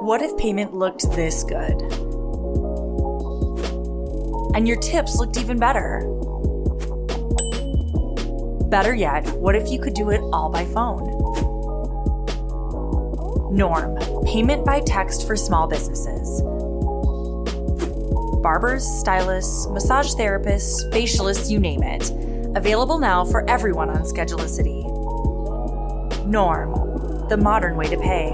What if payment looked this good? And your tips looked even better? Better yet, what if you could do it all by phone? Norm, payment by text for small businesses. Barbers, stylists, massage therapists, facialists, you name it. Available now for everyone on Schedulicity. Norm, the modern way to pay.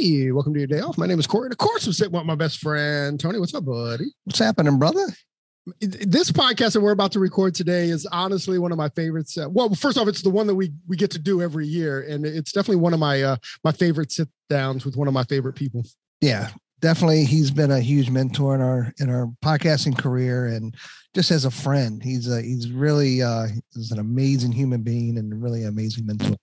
Hey, welcome to your day off. My name is Corey. And of course, I'm sitting with my best friend, Tony. What's up, buddy? What's happening, brother? This podcast that we're about to record today is honestly one of my favorites. Uh, well, first off, it's the one that we we get to do every year, and it's definitely one of my uh, my favorite sit downs with one of my favorite people. Yeah, definitely. He's been a huge mentor in our in our podcasting career, and just as a friend, he's a, he's really uh, he's an amazing human being and really amazing mentor.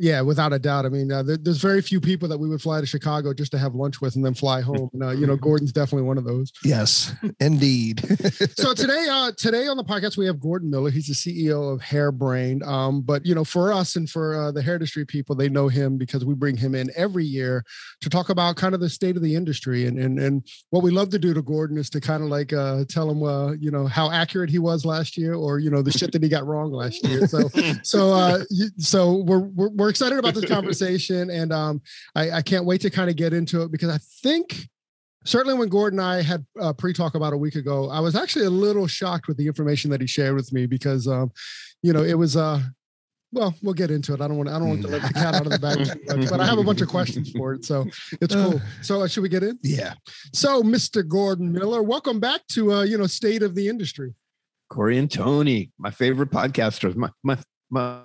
Yeah, without a doubt. I mean, uh, there, there's very few people that we would fly to Chicago just to have lunch with and then fly home. And, uh, you know, Gordon's definitely one of those. Yes, indeed. so today, uh, today on the podcast we have Gordon Miller. He's the CEO of Hairbrained. Um, but you know, for us and for uh, the hair industry people, they know him because we bring him in every year to talk about kind of the state of the industry. And and and what we love to do to Gordon is to kind of like uh, tell him, uh, you know, how accurate he was last year, or you know, the shit that he got wrong last year. So so uh, so we're, we're we're excited about this conversation, and um, I, I can't wait to kind of get into it because I think certainly when Gordon and I had uh, pre-talk about a week ago, I was actually a little shocked with the information that he shared with me because, um, you know, it was, uh, well, we'll get into it. I don't want, to, I don't want to let the cat out of the bag, too much, but I have a bunch of questions for it, so it's cool. So uh, should we get in? yeah, So, Mr. Gordon Miller, welcome back to, uh, you know, state of the industry. Corey and Tony, my favorite podcasters. My my my.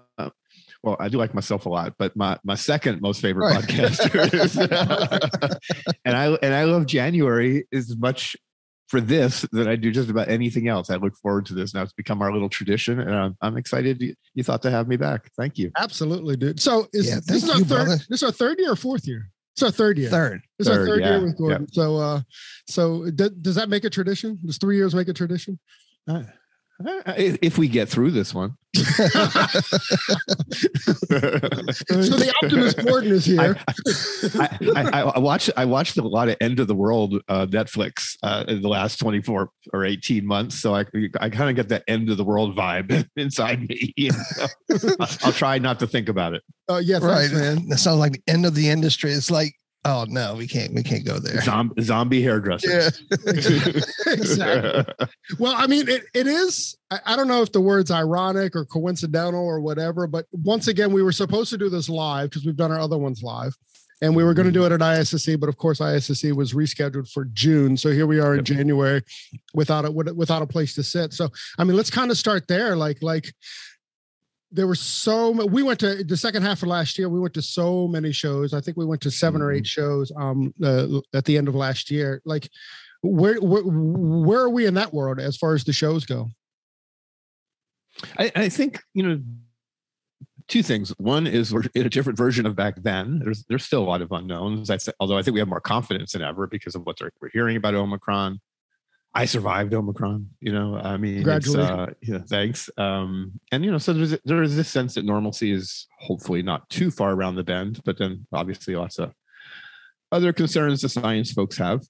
Well, I do like myself a lot, but my my second most favorite Right. podcasters. and I and I love January as much for this than I do just about anything else. I look forward to this now. It's become our little tradition, and I'm, I'm excited you, you thought to have me back. Thank you. Absolutely, dude. So, is Yeah, this is our you, third? brother. This is our third year or fourth year? It's our third year. third. This is our Third, third yeah, year with Gordon. So, uh, so d- does that make a tradition? Does three years make a tradition? Uh, If if we get through this one. So the optimist Gordon is here. I, I, I, I watched I watched a lot of End of the World uh, Netflix uh, in the last 24 or 18 months. So I I kind of get that end of the world vibe inside me. I'll, I'll try not to think about it. Uh, yeah, Right, thanks, man. man. That sounds like the end of the industry. It's like, oh no, we can't, we can't go there. Zombie, zombie hairdresser. Yeah. exactly. Well, I mean, it, it is. I, I don't know if the word's ironic or coincidental or whatever, but once again, we were supposed to do this live because we've done our other ones live. And we were going to do it at ISSE, but of course, ISSE was rescheduled for June. So here we are in Yep. January without a without a place to sit. So I mean, let's kind of start there. Like like there were so we went to the second half of last year. We went to so many shows. I think we went to 7 or eight shows um uh, at the end of last year. Like where, where where are we in that world as far as the shows go? I, I think you know two things. One is we're in a different version of back then. There's there's still a lot of unknowns. I th- although I think we have more confidence than ever because of what we're hearing about Omicron. I survived Omicron. You know, I mean, uh, yeah, thanks. Um, and you know, so there's there is this sense that normalcy is hopefully not too far around the bend, but then obviously lots of other concerns the science folks have.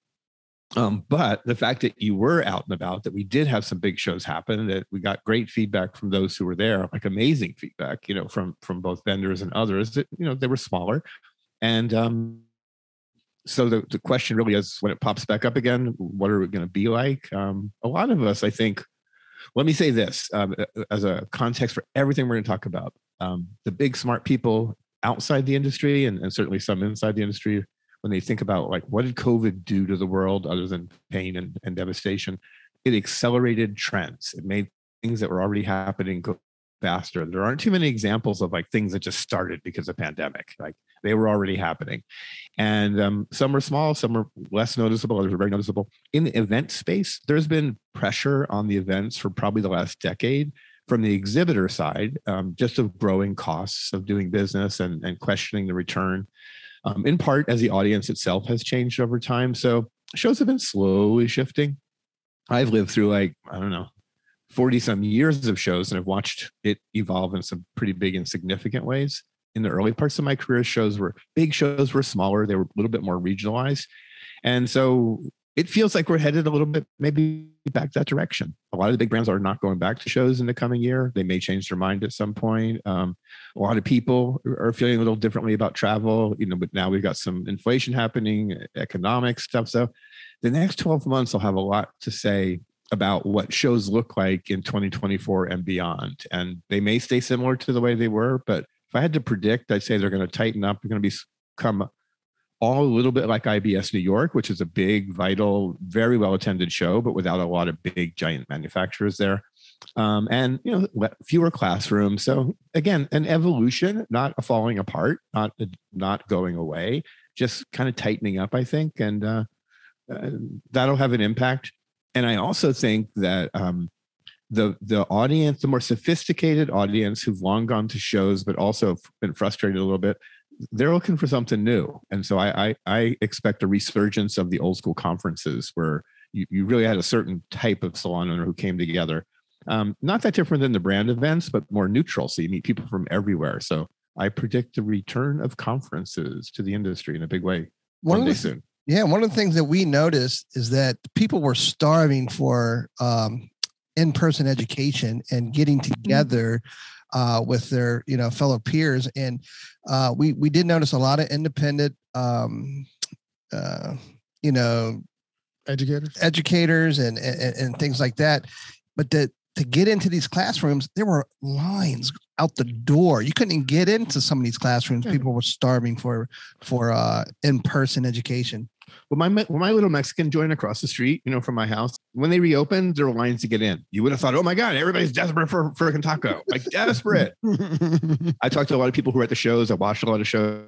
Um, but the fact that you were out and about, that we did have some big shows happen, that we got great feedback from those who were there, like amazing feedback, you know, from from both vendors and others. That you know they were smaller, and um, so the, the question really is when it pops back up again, what are we going to be like? Um, a lot of us, I think. Let me say this um, as a context for everything we're going to talk about. Um, the big smart people outside the industry, and, and certainly some inside the industry, when they think about like what did COVID do to the world other than pain and, and devastation, it accelerated trends. It made things that were already happening go faster. There aren't too many examples of like things that just started because of pandemic. Like they were already happening, and um, some are small, some are less noticeable, others are very noticeable. In the event space, there's been pressure on the events for probably the last decade from the exhibitor side, um, just of growing costs of doing business and, and questioning the return. Um, in part, as the audience itself has changed over time, so shows have been slowly shifting. I've lived through like I don't know 40 some years of shows and I've watched it evolve in some pretty big and significant ways. In the early parts of my career, shows were big shows were smaller, they were a little bit more regionalized. And so it feels like we're headed a little bit maybe back that direction. A lot of the big brands are not going back to shows in the coming year. They may change their mind at some point. Um, a lot of people are feeling a little differently about travel, you know, but now we've got some inflation happening, economic stuff. So the next 12 months will have a lot to say about what shows look like in 2024 and beyond. And they may stay similar to the way they were, but I had to predict, I'd say they're going to tighten up. They're going to become all a little bit like IBS New York, which is a big, vital, very well attended show, but without a lot of big, giant manufacturers there. Um, and you know fewer classrooms so again an evolution not a falling apart not not going away just kind of tightening up i think and uh, uh, that'll have an impact and I also think that um, the the audience, the more sophisticated audience who've long gone to shows, but also been frustrated a little bit, they're looking for something new. And so I I, I expect a resurgence of the old school conferences where you, you really had a certain type of salon owner who came together. Um, not that different than the brand events, but more neutral. So you meet people from everywhere. So I predict the return of conferences to the industry in a big way one, one day soon. Yeah, one of the things that we noticed is that people were starving for um, in-person education and getting mm-hmm. together uh, with their you know fellow peers, and uh, we we did notice a lot of independent, um, uh, you know, educators, educators, and, and and things like that. But that to get into these classrooms, there were lines out the door. You couldn't even get into some of these classrooms. People were starving for for uh, in person education. Well, my when my little Mexican joint across the street, you know, from my house, when they reopened, there were lines to get in. You would have thought, oh my god, everybody's desperate for for a taco, like desperate. I talked to a lot of people who were at the shows. I watched a lot of shows.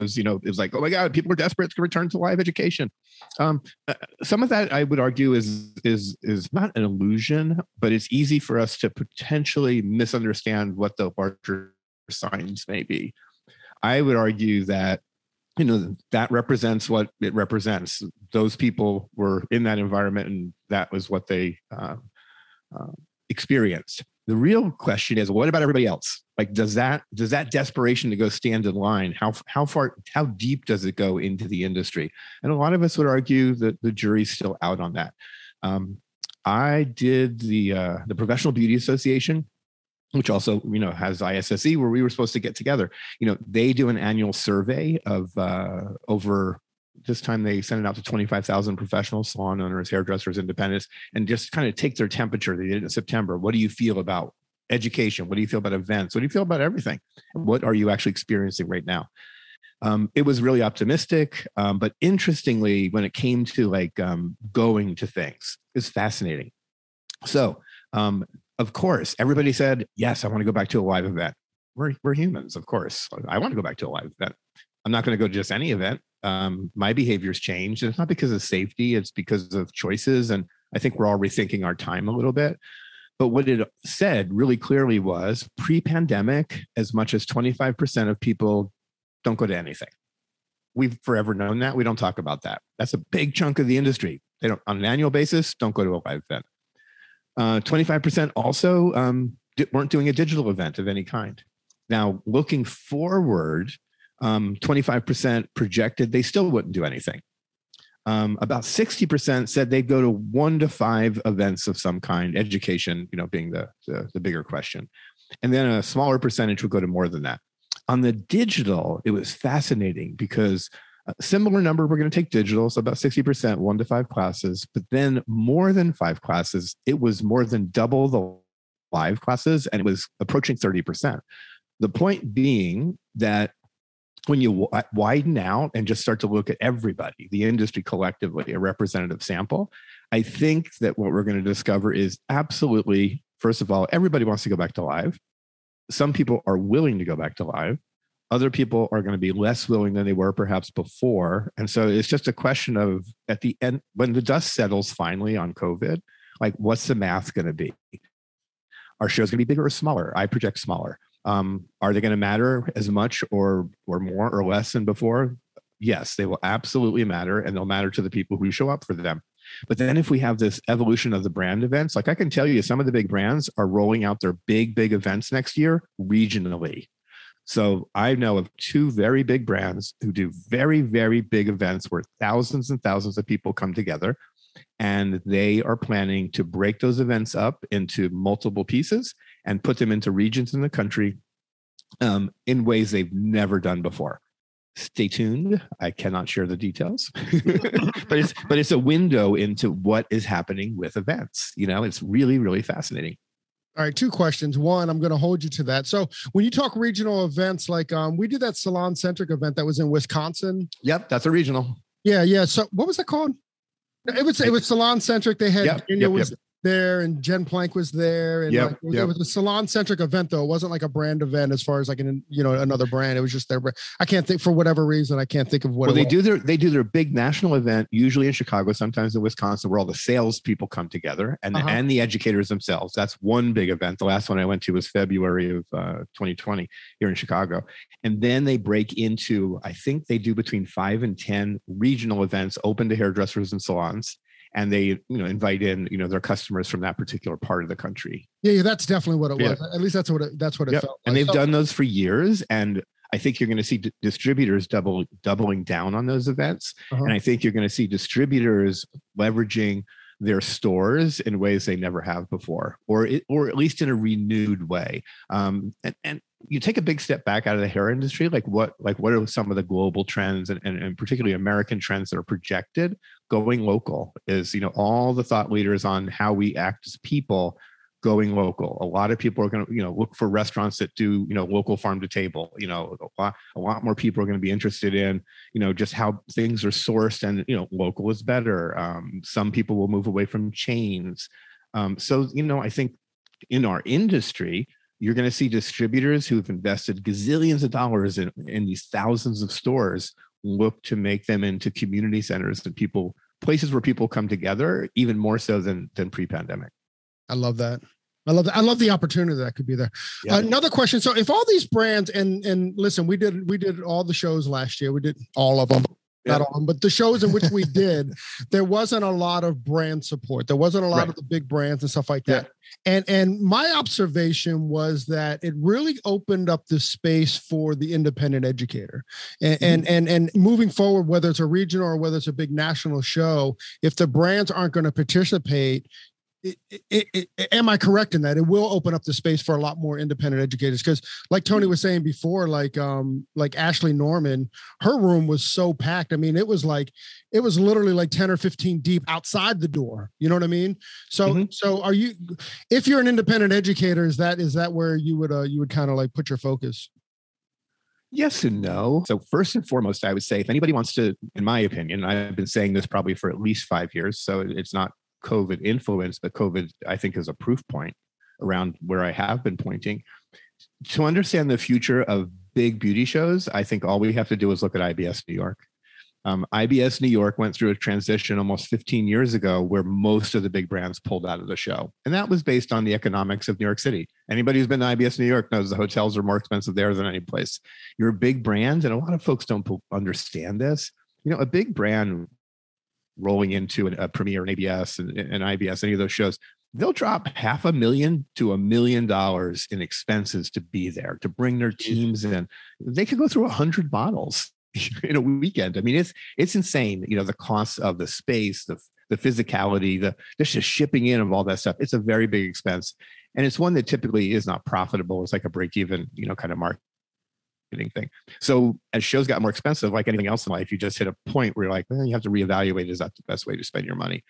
You know, it was like, oh my god, people are desperate to return to live education. Um, uh, some of that I would argue is is is not an illusion, but it's easy for us to potentially misunderstand what the larger signs may be. I would argue that you know that represents what it represents those people were in that environment and that was what they uh, uh, experienced the real question is what about everybody else? Like does that does that desperation to go stand in line how how far how deep does it go into the industry? And a lot of us would argue that the jury's still out on that. Um, i did the uh, the professional beauty association which also you know has ISSE where we were supposed to get together. You know, they do an annual survey of uh, over this time they sent it out to 25,000 professionals, salon owners, hairdressers, independents, and just kind of take their temperature. They did it in September. What do you feel about education? What do you feel about events? What do you feel about everything? What are you actually experiencing right now? Um, it was really optimistic, um, but interestingly, when it came to like um, going to things, it's fascinating. So um, of course, everybody said, yes, I want to go back to a live event. We're, we're humans, of course. I want to go back to a live event. I'm not going to go to just any event. Um, my behavior's changed. It's not because of safety, it's because of choices. And I think we're all rethinking our time a little bit. But what it said really clearly was pre pandemic, as much as 25% of people don't go to anything. We've forever known that. We don't talk about that. That's a big chunk of the industry. They don't, on an annual basis, don't go to a live event. Uh, 25% also um, weren't doing a digital event of any kind. Now, looking forward, um, 25% projected they still wouldn't do anything. Um, about 60% said they'd go to one to five events of some kind, education, you know, being the, the, the bigger question. And then a smaller percentage would go to more than that. On the digital, it was fascinating because a similar number, we're going to take digital, so about 60%, one to five classes. But then more than five classes, it was more than double the live classes and it was approaching 30%. The point being that when you uh, widen out and just start to look at everybody, the industry collectively, a representative sample, I think that what we're going to discover is absolutely, first of all, everybody wants to go back to live. Some people are willing to go back to live. Other people are going to be less willing than they were perhaps before. And so it's just a question of at the end, when the dust settles finally on COVID, like what's the math going to be? Are shows going to be bigger or smaller? I project smaller. Um, are they going to matter as much or or more or less than before? Yes, they will absolutely matter, and they'll matter to the people who show up for them. But then if we have this evolution of the brand events, like I can tell you, some of the big brands are rolling out their big, big events next year regionally. So I know of two very big brands who do very, very big events where thousands and thousands of people come together. And they are planning to break those events up into multiple pieces and put them into regions in the country um, in ways they've never done before. Stay tuned. I cannot share the details, but it's but it's a window into what is happening with events. You know, it's really really fascinating. All right, two questions. One, I'm going to hold you to that. So, when you talk regional events, like um, we did that SalonCentric event that was in Wisconsin. Yep, that's a regional. Yeah, yeah. So, what was that called? It was it was SalonCentric. They had yep, yep, was yep there and Jen Plank was there. And yep, like, it, was, yep. it was a SalonCentric event though. It wasn't like a brand event as far as like an, you know, another brand. It was just their brand. I can't think for whatever reason. I can't think of what well, they was. do their, they do their big national event, usually in Chicago, sometimes in Wisconsin, where all the sales people come together and, uh-huh. and the educators themselves. That's one big event. The last one I went to was February of uh, 2020 here in Chicago. And then they break into, I think they do between five and 10 regional events open to hairdressers and salons and they you know invite in you know their customers from that particular part of the country yeah, yeah that's definitely what it was at least that's what it, that's what it yep. felt like. and they've so, done those for years and i think you're going to see d- distributors double doubling down on those events uh-huh. and i think you're going to see distributors leveraging their stores in ways they never have before or it, or at least in a renewed way um, and, and you take a big step back out of the hair industry like what like what are some of the global trends and, and, and, particularly american trends that are projected going local is you know all the thought leaders on how we act as people going local. A lot of people are going to you know look for restaurants that do you know local farm to table you know a lot, a lot more people are going to be interested in you know just how things are sourced and you know local is better. Um, some people will move away from chains. Um, so you know i think in our industry you're going to see distributors who've invested gazillions of dollars in, in these thousands of stores look to make them into community centers and people places where people come together even more so than than pre-pandemic i love that I love that. I love the opportunity that could be there. Yeah. Uh, another question. So if all these brands and and listen, we did we did all the shows last year. We did all of them yeah. not all, but the shows in which we did, there wasn't a lot of brand support. There wasn't a lot right. of the big brands and stuff like that. Yeah. And and my observation was that it really opened up the space for the independent educator. And mm-hmm. and, and and moving forward, whether it's a regional or whether it's a big national show, if the brands aren't going to participate, it, it, it, am I correct in that it will open up the space for a lot more independent educators? Because, like Tony was saying before, like um, like Ashley Norman, her room was so packed. I mean, it was like it was literally like ten or fifteen deep outside the door. You know what I mean? So, mm-hmm. so are you? If you're an independent educator, is that is that where you would uh, you would kind of like put your focus? Yes and no. So, first and foremost, I would say if anybody wants to, in my opinion, I've been saying this probably for at least five years, so it's not COVID influence, but COVID, I think, is a proof point around where I have been pointing. To understand the future of big beauty shows, I think all we have to do is look at IBS New York. Um, IBS New York went through a transition almost 15 years ago where most of the big brands pulled out of the show. And that was based on the economics of New York City. Anybody who's been to IBS New York knows the hotels are more expensive there than any place. You're a big brand, and a lot of folks don't understand this. You know, a big brand rolling into an, a premiere, an ABS, and an IBS, any of those shows, they'll drop half a million to a million dollars in expenses to be there, to bring their teams in. They could go through a hundred bottles in a weekend. I mean, it's it's insane. You know, the cost of the space, the the physicality, the just shipping in of all that stuff. It's a very big expense, and it's one that typically is not profitable. It's like a break even, you know, kind of market marketing thing. So as shows got more expensive, like anything else in life, you just hit a point where you're like, well, you have to reevaluate is that the best way to spend your money?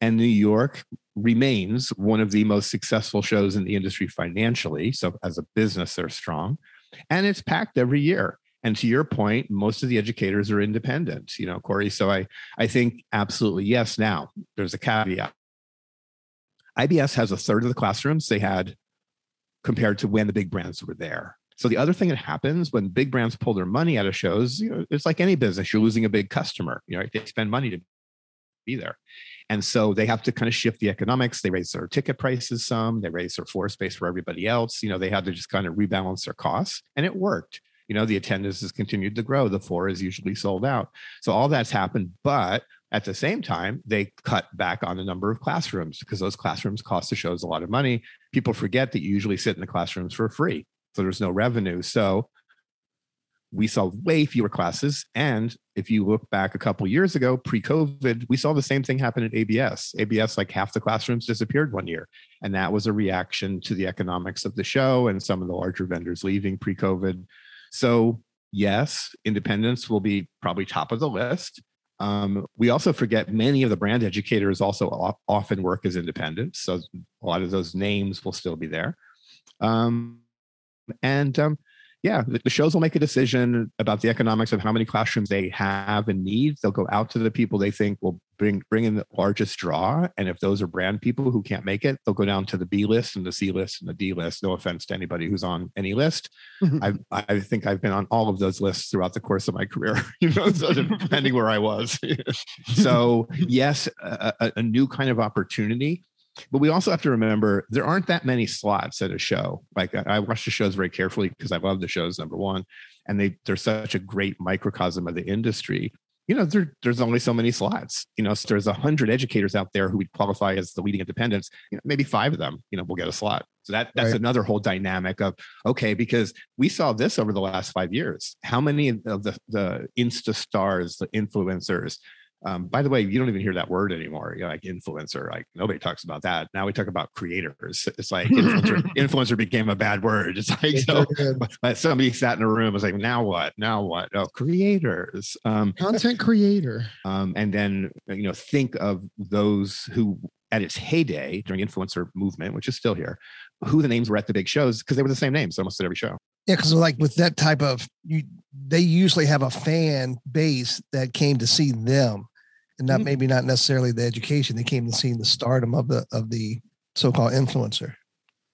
And New York remains one of the most successful shows in the industry financially. So as a business, they're strong. And it's packed every year. And to your point, most of the educators are independent, you know, Corey. So I, I think absolutely yes. Now there's a caveat. IBS has a third of the classrooms they had compared to when the big brands were there. So the other thing that happens when big brands pull their money out of shows, you know, it's like any business, you're losing a big customer. You know, they spend money to be there. And so they have to kind of shift the economics. They raise their ticket prices some, they raise their floor space for everybody else. You know, they had to just kind of rebalance their costs. And it worked. You know, the attendance has continued to grow. The floor is usually sold out. So all that's happened. But at the same time, they cut back on the number of classrooms because those classrooms cost the shows a lot of money. People forget that you usually sit in the classrooms for free. So there's no revenue. So we saw way fewer classes. And if you look back a couple years ago, pre-COVID, we saw the same thing happen at ABS. ABS, like half the classrooms disappeared one year. And that was a reaction to the economics of the show and some of the larger vendors leaving pre-COVID. So yes, independence will be probably top of the list. Um, we also forget many of the brand educators also often work as independents. So a lot of those names will still be there. Um, and um, yeah, the, the, shows will make a decision about the economics of how many classrooms they have and need. They'll go out to the people they think will bring bring in the largest draw, and if those are brand people who can't make it, they'll go down to the B list and the C list and the D list. No offense to anybody who's on any list. I I think I've been on all of those lists throughout the course of my career. You know, so depending where I was. so yes, a, a new kind of opportunity but we also have to remember there aren't that many slots at a show. Like I, watch the shows very carefully because I love the shows, number one, and they they're such a great microcosm of the industry. You know, there, there's only so many slots. You know, so there's a hundred educators out there who would qualify as the leading independents. You know, maybe five of them, you know, will get a slot. So that that's right. another whole dynamic of okay, because we saw this over the last five years. How many of the the Insta stars, the influencers, um, by the way, you don't even hear that word anymore. You know, like influencer, like nobody talks about that. Now we talk about creators. It's like influencer, influencer became a bad word. It's like so, somebody sat in a room was like, now what? Now what? Oh, creators, um, content creator. Um, and then you know, think of those who at its heyday during influencer movement, which is still here, who the names were at the big shows because they were the same names almost at every show. Yeah, because like with that type of you, they usually have a fan base that came to see them and not mm-hmm. maybe not necessarily the education. They came to see the stardom of the of the so-called influencer.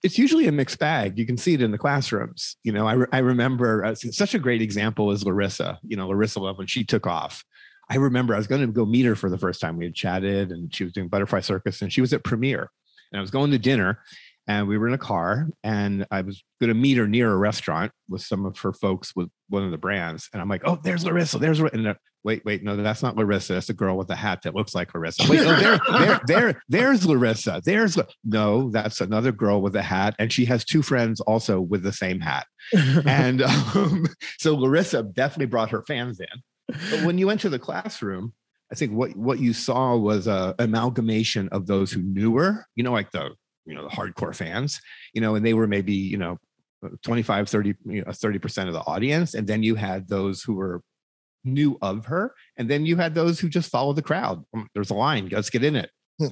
It's usually a mixed bag. You can see it in the classrooms. You know, I, re- I remember uh, such a great example is Larissa. You know, Larissa Love when she took off. I remember I was going to go meet her for the first time. We had chatted, and she was doing Butterfly Circus, and she was at Premiere, and I was going to dinner, and we were in a car and i was going to meet her near a restaurant with some of her folks with one of the brands and i'm like oh there's larissa there's and uh, wait wait no that's not larissa that's a girl with a hat that looks like larissa. Wait oh, there, there, there there's larissa there's no that's another girl with a hat and she has two friends also with the same hat. And um, so larissa definitely brought her fans in. But when you went to the classroom I think what what you saw was a amalgamation of those who knew her, you know, like the you know the hardcore fans you know and they were maybe you know 25 30 you know 30% of the audience. And then you had those who were knew of her. And then you had those who just followed the crowd. Um, there's a line let's get in it. Hmm.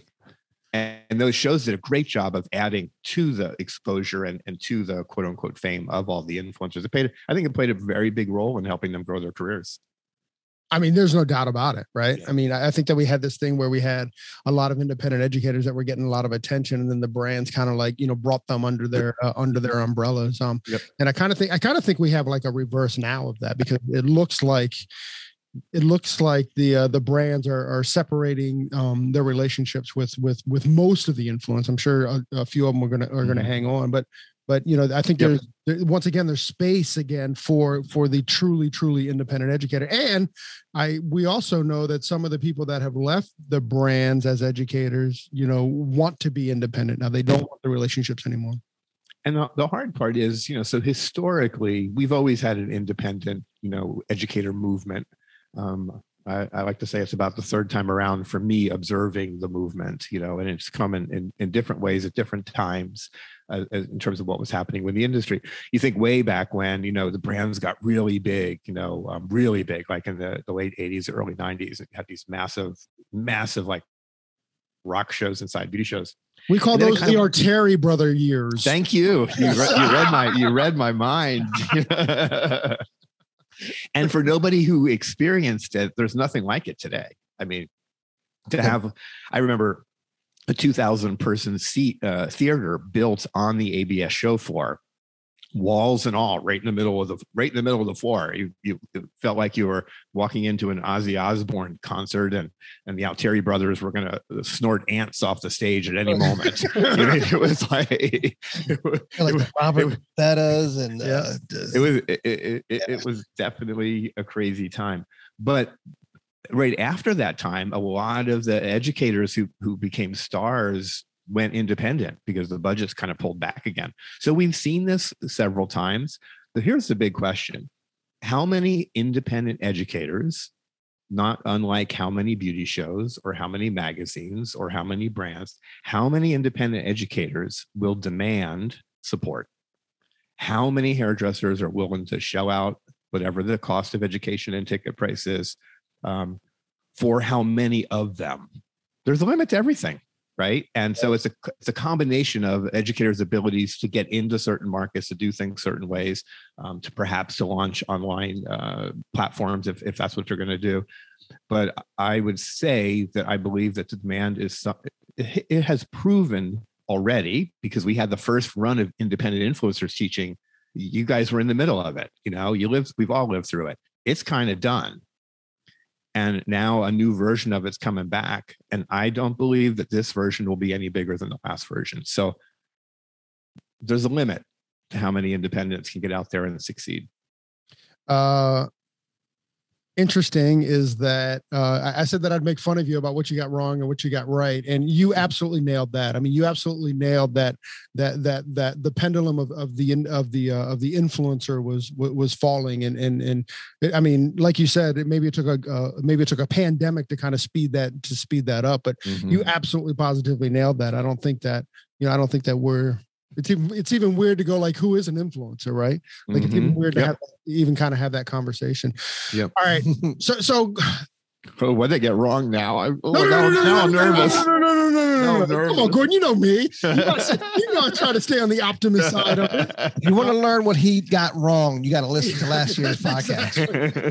and, those shows did a great job of adding to the exposure and, and to the quote unquote fame of all the influencers. It played i think it played a very big role in helping them grow their careers I mean, there's no doubt about it, right? Yeah. I mean, I think that we had this thing where we had a lot of independent educators that were getting a lot of attention, and then the brands kind of like you know brought them under their uh, under their umbrellas. Um, yep. and I kind of think I kind of think we have like a reverse now of that because it looks like it looks like the uh, the brands are, are separating um, their relationships with with with most of the influence. I'm sure a, a few of them are gonna are gonna mm-hmm. hang on, but but you know i think yep. there's there, once again there's space again for for the truly truly independent educator. And i we also know that some of the people that have left the brands as educators you know want to be independent. Now they don't want the relationships anymore. And the, the hard part is you know so historically we've always had an independent you know educator movement. Um, I, I, like to say it's about the third time around for me observing the movement, you know, and it's come in, in, in different ways at different times uh, in terms of what was happening with the industry. You think way back when, you know, the brands got really big, you know, um, really big, like in the, the late 80s, early 90s, and had these massive, massive like rock shows inside beauty shows. We call those the Arteri brother years. Thank you. You, read, you read my you read my mind. and for nobody who experienced it, there's nothing like it today. I mean, to have, I remember a 2,000 person seat uh, theater built on the ABS show floor walls and all right in the middle of the right in the middle of the floor. You, you felt like you were walking into an ozzy osbourne concert and and the alteri brothers were going to snort ants off the stage at any moment. You know, it was like it was, like the robert Bettas and yeah, uh, it was it, it, it, it was definitely a crazy time. But right after that time a lot of the educators who who became stars went independent because the budget's kind of pulled back again. So we've seen this several times. But here's the big question How many independent educators, not unlike how many beauty shows or how many magazines or how many brands, how many independent educators will demand support? How many hairdressers are willing to shell out whatever the cost of education and ticket price is um, for how many of them? There's a limit to everything right? And so it's a it's a combination of educators abilities to get into certain markets to do things certain ways um, to perhaps to launch online uh, platforms if, if that's what you're going to do. But i would say that i believe that the demand is it, it has proven already because we had the first run of independent influencers teaching you guys were in the middle of it you know? You lived we've all lived through it. It's kind of done and now a new version of it's coming back and i don't believe that this version will be any bigger than the last version. So there's a limit to how many independents can get out there and succeed. Uh interesting is that uh, I said that I'd make fun of you about what you got wrong and what you got right, and you absolutely nailed that. I mean, you absolutely nailed that that that that the pendulum of, of the of the uh, of the influencer was was falling, and and and I mean, like you said, it, maybe it took a uh, maybe it took a pandemic to kind of speed that to speed that up, but mm-hmm. you absolutely positively nailed that. I don't think that you know I don't think that we're it's even it's even weird to go like who is an influencer right like mm-hmm. it's even mm-hmm. weird to yep. have even kind of have that conversation yep all right so so Oh, what did I get wrong now? I, oh, no, no, now, no, now I'm nervous. No, no, no, no, no, no, no. Come on, Gordon. You know me. You gotta, you gotta try to stay on the optimist side of it. You want to learn what he got wrong? You got to listen to last year's podcast.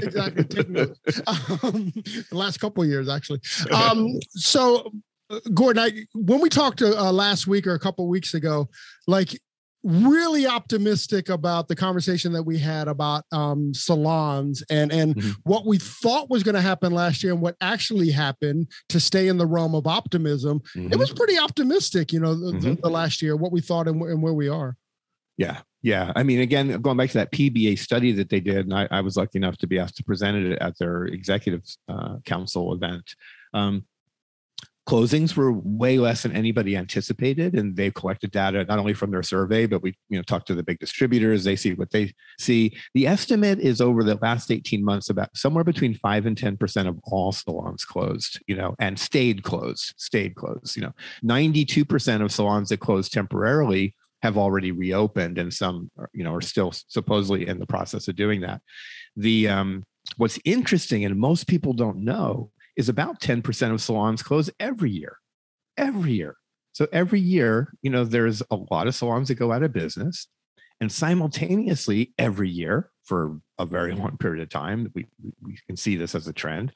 exactly. exactly. Um, the last couple years, actually. Um, so Gordon, I, when we talked uh, last week or a couple weeks ago, like really optimistic about the conversation that we had about um, salons and and mm-hmm. what we thought was going to happen last year and what actually happened to stay in the realm of optimism. Mm-hmm. It was pretty optimistic, you know, the, mm-hmm. the last year, what we thought and, and, where we are. Yeah. Yeah. I mean, again, going back to that PBA study that they did, and I, I was lucky enough to be asked to present it at their executive uh, council event. Um, closings were way less than anybody anticipated and they've collected data not only from their survey but we you know talked to the big distributors. They see what they see. The estimate is over the last 18 months about somewhere between 5 and 10% of all salons closed you know and stayed closed stayed closed you know. 92% of salons that closed temporarily have already reopened and some you know are still supposedly in the process of doing that. The um what's interesting and most people don't know is about 10% of salons close every year. Every year. So every year, you know, there's a lot of salons that go out of business. And simultaneously, every year for a very long period of time, we, we can see this as a trend,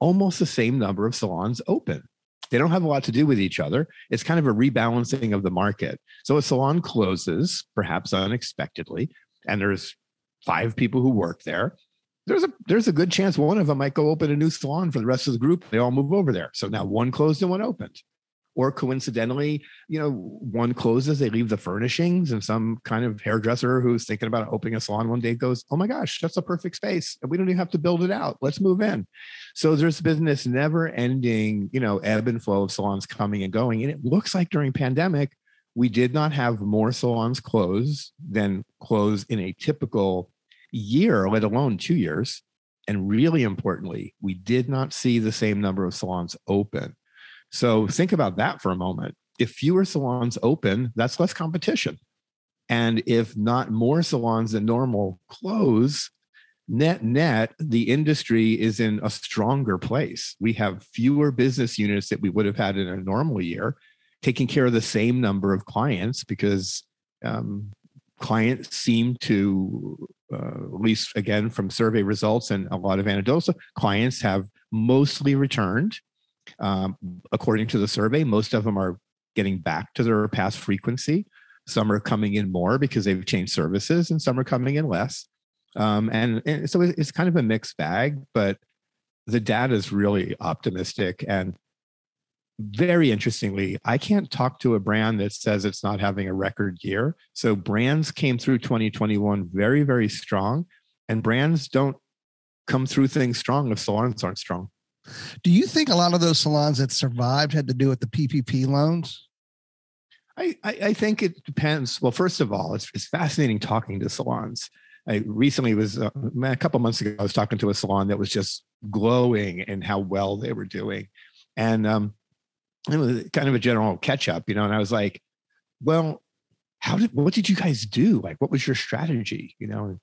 almost the same number of salons open. They don't have a lot to do with each other. It's kind of a rebalancing of the market. So a salon closes, perhaps unexpectedly, and there's five people who work there there's a there's a good chance one of them might go open a new salon for the rest of the group. They all move over there. So now one closed and one opened. Or coincidentally, you know, one closes, they leave the furnishings, and some kind of hairdresser who's thinking about opening a salon one day goes, Oh my gosh, that's a perfect space. And we don't even have to build it out. Let's move in. So there's this never ending, you know, ebb and flow of salons coming and going. And it looks like during pandemic, we did not have more salons close than close in a typical year, let alone two years. And really importantly, we did not see the same number of salons open. So think about that for a moment. If fewer salons open, that's less competition. And if not more salons than normal close, net net, the industry is in a stronger place. We have fewer business units that we would have had in a normal year, taking care of the same number of clients because um, clients seem to uh, least again from survey results and a lot of anecdotal clients have mostly returned. Um, according to the survey, most of them are getting back to their past frequency. Some are coming in more because they've changed services, and some are coming in less. Um, and, and so it's kind of a mixed bag, but the data is really optimistic. And very interestingly, I can't talk to a brand that says it's not having a record year. So brands came through 2021 very, very strong, and brands don't come through things strong if salons aren't strong. Do you think a lot of those salons that survived had to do with the PPP loans? I, I, I think it depends. Well, first of all, it's, it's fascinating talking to salons. I recently was uh, a couple months ago. I was talking to a salon that was just glowing in how well they were doing, and um, it was kind of a general catch up, you know. And I was like, "Well, how did what did you guys do? Like, what was your strategy? You know?"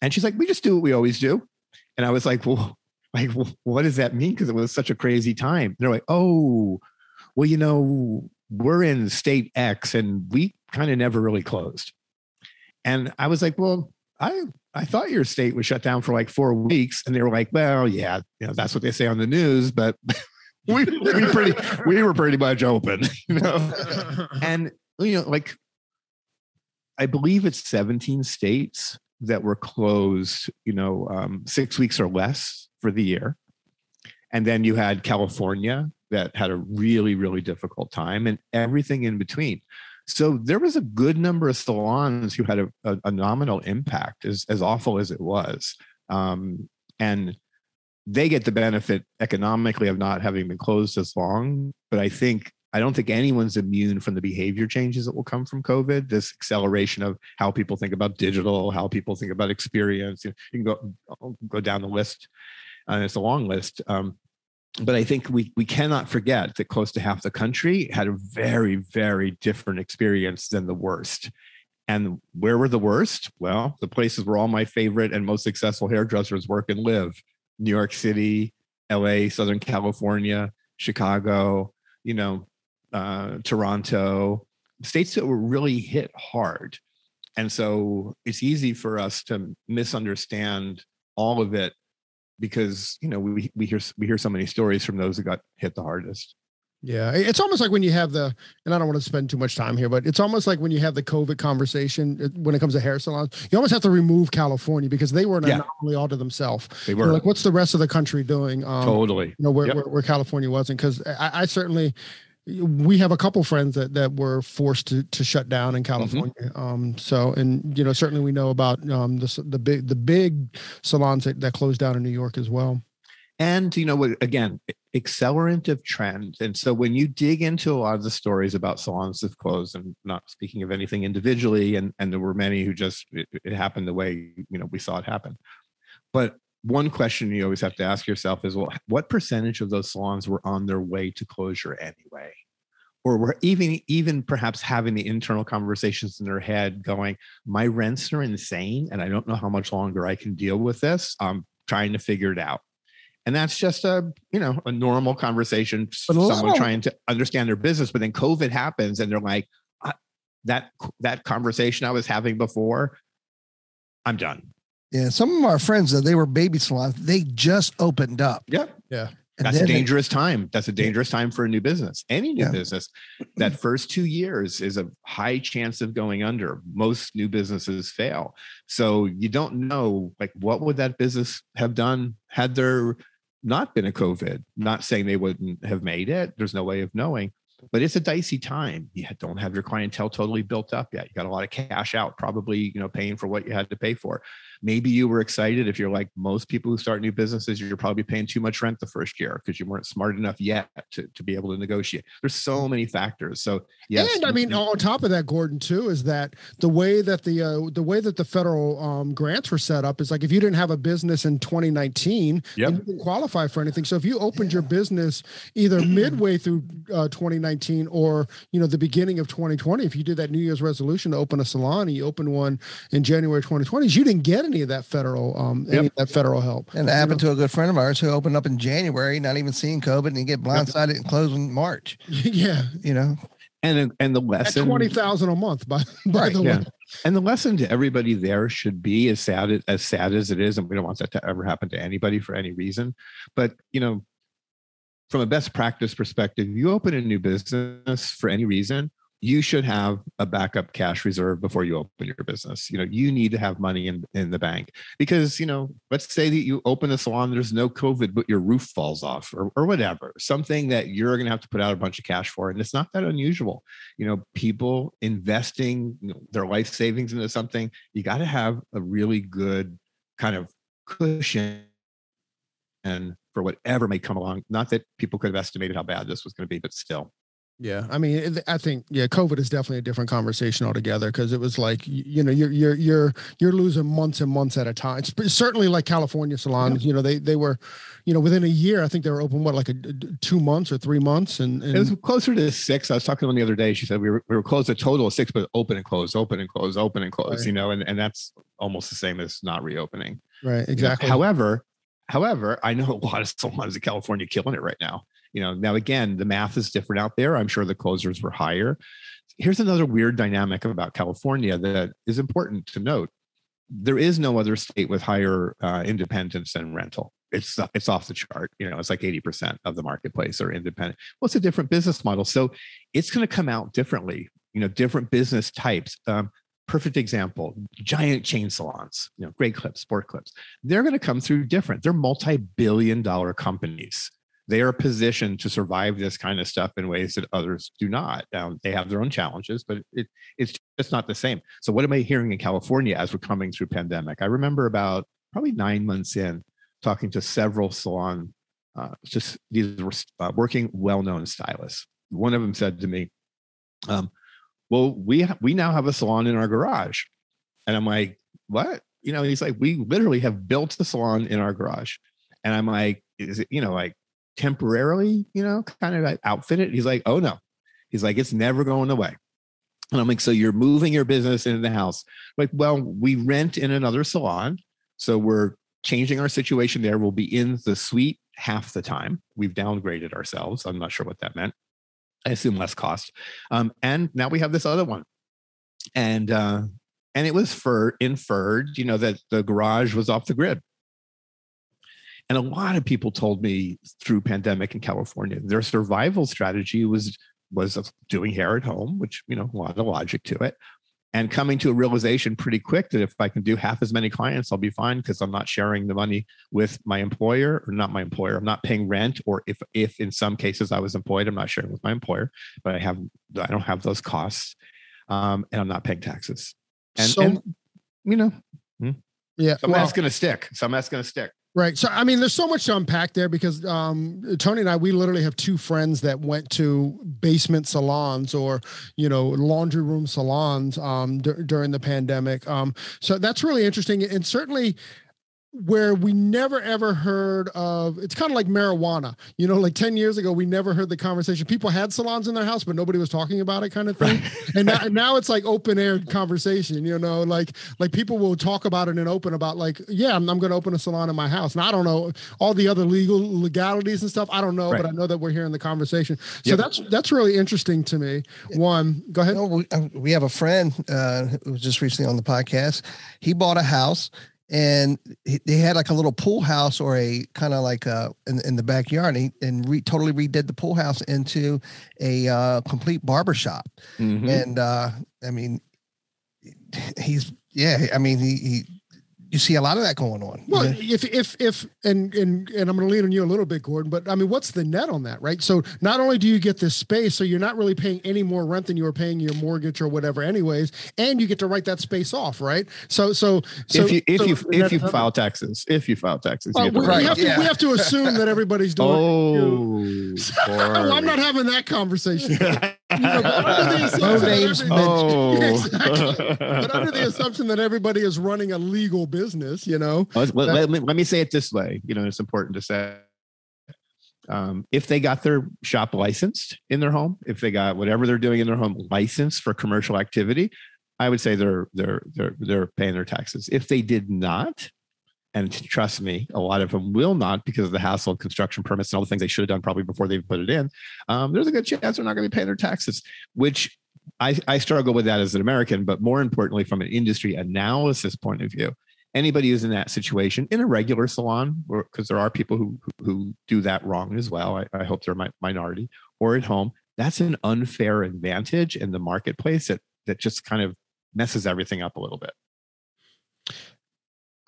And she's like, "We just do what we always do." And I was like, "Well, like, what does that mean? Because it was such a crazy time." And they're like, "Oh, well, you know, we're in state X, and we kind of never really closed." And I was like, "Well." I I thought your state was shut down for like four weeks, and they were like, well, yeah, you know, that's what they say on the news, but we, we pretty we were pretty much open, you know. and you know, like I believe it's 17 states that were closed, you know, um, six weeks or less for the year. And then you had California that had a really, really difficult time and everything in between. So there was a good number of salons who had a, a, a nominal impact, as, as awful as it was. Um, and they get the benefit economically of not having been closed as long. But I think I don't think anyone's immune from the behavior changes that will come from COVID. This acceleration of how people think about digital, how people think about experience. You, can go go down the list, and it's a long list. Um, but I think we we cannot forget that close to half the country had a very very different experience than the worst. And where were the worst? Well, the places where all my favorite and most successful hairdressers work and live: New York City, L.A., Southern California, Chicago. You know, uh, Toronto, states that were really hit hard. And so it's easy for us to misunderstand all of it because you know we we hear we hear so many stories from those who got hit the hardest. Yeah, it's almost like when you have the, and I don't want to spend too much time here, but it's almost like when you have the COVID conversation uh, when it comes to hair salons, you almost have to remove California because they were an yeah. anomaly all to themselves. They were like, what's the rest of the country doing? Um, totally. You know where, yep. where, where California wasn't because I, I, certainly we have a couple friends that that were forced to to shut down in mm-hmm. California. Mm-hmm. Um, so and you know certainly we know about um the the big the big salons that, that closed down in New York as well. And you know what? Again, accelerant of trend. And so when you dig into a lot of the stories about salons that closed, and not speaking of anything individually, and and there were many who just it, it happened the way you know we saw it happen. But one question you always have to ask yourself is well what percentage of those salons were on their way to closure anyway or were even even perhaps having the internal conversations in their head going my rents are insane and i don't know how much longer i can deal with this i'm trying to figure it out and that's just a you know a normal conversation someone trying to understand their business but then covid happens and they're like that that conversation i was having before i'm done yeah, some of our friends that they were baby salons, they just opened up. Yeah, yeah. And That's a dangerous they, time. That's a dangerous time for a new business. Any new yeah. business, that first two years is a high chance of going under. Most new businesses fail. So you don't know, like, what would that business have done had there not been a COVID? Not saying they wouldn't have made it. There's no way of knowing but it's a dicey time. You don't have your clientele totally built up yet. You got a lot of cash out, probably, you know, paying for what you had to pay for. Maybe you were excited. If you're like most people who start new businesses, you're probably paying too much rent the first year because you weren't smart enough yet to, to be able to negotiate. There's so many factors. So yes. And I mean, on top of that, Gordon, too, is that the way that the uh, the way that the federal um, grants were set up is like if you didn't have a business in 2019, yep. you didn't qualify for anything. So if you opened your business either midway through uh, 2019 2019 or you know the beginning of 2020 if you did that new year's resolution to open a salon and you opened one in january 2020 you didn't get any of that federal um yep. any of that federal help and that happened know? to a good friend of ours who opened up in january not even seeing covid and he get blindsided yep. and closed in march yeah you know and and the At lesson twenty thousand a month, by by Right, the yeah. way. and the lesson to everybody there should be as sad as sad as it is, and we don't want that to ever happen to anybody for any reason. But you know, from a best practice perspective, you open a new business for any reason, you should have a backup cash reserve before you open your business. You know, you need to have money in, in the bank because, you know, let's say that you open a salon, there's no COVID, but your roof falls off or, or whatever, something that you're going to have to put out a bunch of cash for. And it's not that unusual. You know, people investing their life savings into something, you got to have a really good kind of cushion and for whatever may come along. Not that people could have estimated how bad this was going to be, but still. Yeah, I mean, I think yeah, COVID is definitely a different conversation altogether because it was like you know you're you're you're you're losing months and months at a time. It's certainly like California salons. You know, they they were, you know, within a year. I think they were open what like a, two months or three months, and, and It was closer to six. I was talking to one the other day. She said we were we were closed a total of six, but open and close, open and close, open and close. Right. You know, and, and that's almost the same as not reopening. right you know. exactly. However, however, I know a lot of salons in California killing it right now. You know, now again, the math is different out there. I'm sure the closers were higher. Here's another weird dynamic about California that is important to note. There is no other state with higher uh, independence than rental. It's it's off the chart. You know, it's like 80% of the marketplace are independent. Well, it's a different business model, so it's going to come out differently. You know, different business types. Um, perfect example: giant chain salons. You know, great clips, sport clips they're going to come through different. They're multi-billion dollar companies. They are positioned to survive this kind of stuff in ways that others do not. Now, they have their own challenges, but it, it's just not the same. So, what am I hearing in California as we're coming through pandemic? I remember about probably nine months in talking to several salon, uh, just these were uh, working well-known stylists. One of them said to me, um, "Well, we ha- we now have a salon in our garage," and I'm like, "What?" You know, he's like, "We literally have built the salon in our garage," and I'm like, "Is it you know like temporarily you know kind of like outfitted?" He's like, "Oh no," he's like, "It's never going away." And I'm like, "So you're moving your business into the house?" like, well, we rent in another salon, so we're changing our situation there. We'll be in the suite half the time. We've downgraded ourselves. I'm not sure what that meant. I assume less cost. Um, and now we have this other one. And uh, and it was for inferred, you know, that the garage was off the grid. And a lot of people told me through pandemic in California, their survival strategy was was doing hair at home, which you know, a lot of logic to it and coming to a realization pretty quick that if I can do half as many clients, I'll be fine because I'm not sharing the money with my employer or not my employer. I'm not paying rent, or if if in some cases I was employed, I'm not sharing with my employer, but I have I don't have those costs, um, and I'm not paying taxes. And, So- and you know, yeah, some of well, that's going to stick. Some of that's going to stick. Right. So I mean, there's so much to unpack there because um, Tony and I, we literally have two friends that went to basement salons or you know laundry room salons um, dur- during the pandemic. Um, so that's really interesting, and certainly where we never ever heard of it's kind of like marijuana you know like 10 years ago we never heard the conversation. People had salons in their house but nobody was talking about it kind of thing and now, and now it's like open air conversation you know like like people will talk about it and open about like yeah i'm, I'm going to open a salon in my house. And i don't know all the other legal legalities and stuff i don't know Right. but i know that we're hearing the conversation. So Yep. that's that's really interesting to me. One go ahead. No, we, uh, we have a friend uh, who was just recently on the podcast. He bought a house and he, they had like a little pool house or a kind of like uh in, in the backyard and, he, and re, totally redid the pool house into a uh, complete barber shop. Mhm. And uh, I mean, he's yeah. I mean, he, he you see a lot of that going on. Well, know? if if if and and and I'm going to lean on you a little bit, Gordon. But I mean, what's the net on that, right? So not only do you get this space, so you're not really paying any more rent than you were paying your mortgage or whatever, anyways, and you get to write that space off, right? So so so if you if so you if you of- file taxes, if you file taxes, you Well, get we, the we have to yeah. we have to assume that everybody's doing. Oh, well, I'm not having that conversation. You know, but under the No names every- Oh, oh. Exactly. But under the assumption that everybody is running a legal business, you know, let me, let me say it this way. You know, it's important to say. Um, if they got their shop licensed in their home, if they got whatever they're doing in their home licensed for commercial activity, I would say they're they're they're they're paying their taxes. If they did not, and trust me, a lot of them will not because of the hassle of construction permits and all the things they should have done probably before they put it in. Um, there's a good chance they're not going to be paying their taxes, which I, I struggle with that as an American, but more importantly, from an industry analysis point of view, anybody who's in that situation in a regular salon, because there are people who, who do that wrong as well. I, I hope they're my minority or at home. That's an unfair advantage in the marketplace that that just kind of messes everything up a little bit.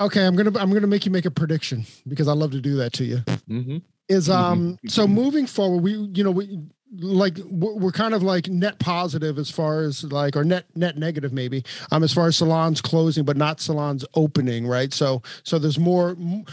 Okay, I'm gonna I'm gonna make you make a prediction because I love to do that to you. Mm-hmm. Is mm-hmm. um so moving forward, we you know we like we're kind of like net positive as far as like or net net negative maybe um as far as salons closing but not salons opening right? So so there's more m-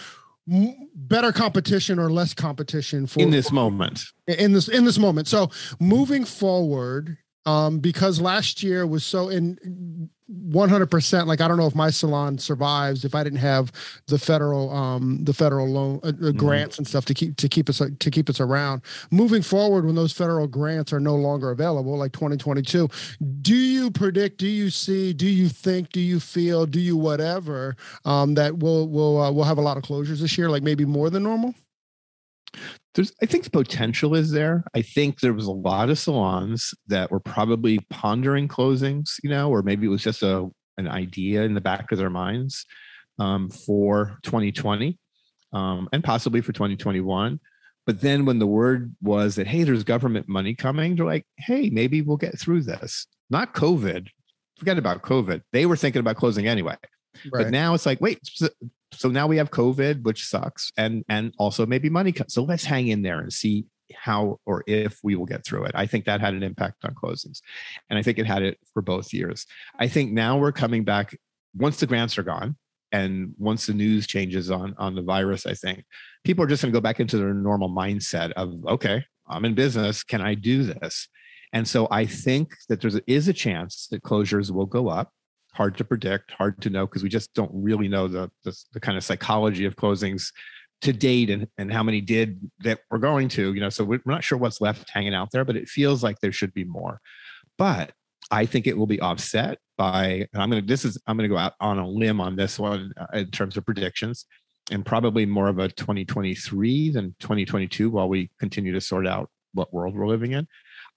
better competition or less competition for in this moment. In this in this moment. So moving forward um, because last year was so in 100% like i don't know if my salon survives if i didn't have the federal um the federal loan uh, mm-hmm. grants and stuff to keep to keep us to keep us around moving forward when those federal grants are no longer available like 2022 do you predict do you see do you think do you feel do you whatever um that we'll we'll uh, we'll have a lot of closures this year like maybe more than normal there's i think the potential is there. I think there was a lot of salons that were probably pondering closings you know or maybe it was just a an idea in the back of their minds um, for 2020 um, and possibly for 2021 but then when the word was that hey there's government money coming they're like hey maybe we'll get through this. Not covid. Forget about covid. They were thinking about closing anyway. Right. But now it's like, wait, so now we have covid which sucks and and also maybe money so let's hang in there and see how or if we will get through it. I think that had an impact on closings and i think it had it for both years. I think now we're coming back once the grants are gone and once the news changes on on the virus i think people are just going to go back into their normal mindset of okay i'm in business. Can i do this? And so i think that there is a chance that closures will go up hard to predict, hard to know because we just don't really know the, the, the kind of psychology of closings to date and, and how many did that we're going to, you know, so we're not sure what's left hanging out there, but it feels like there should be more. But I think it will be offset by, I'm going to, this is, I'm going to go out on a limb on this one uh, in terms of predictions and probably more of a 2023 than 2022 while we continue to sort out what world we're living in.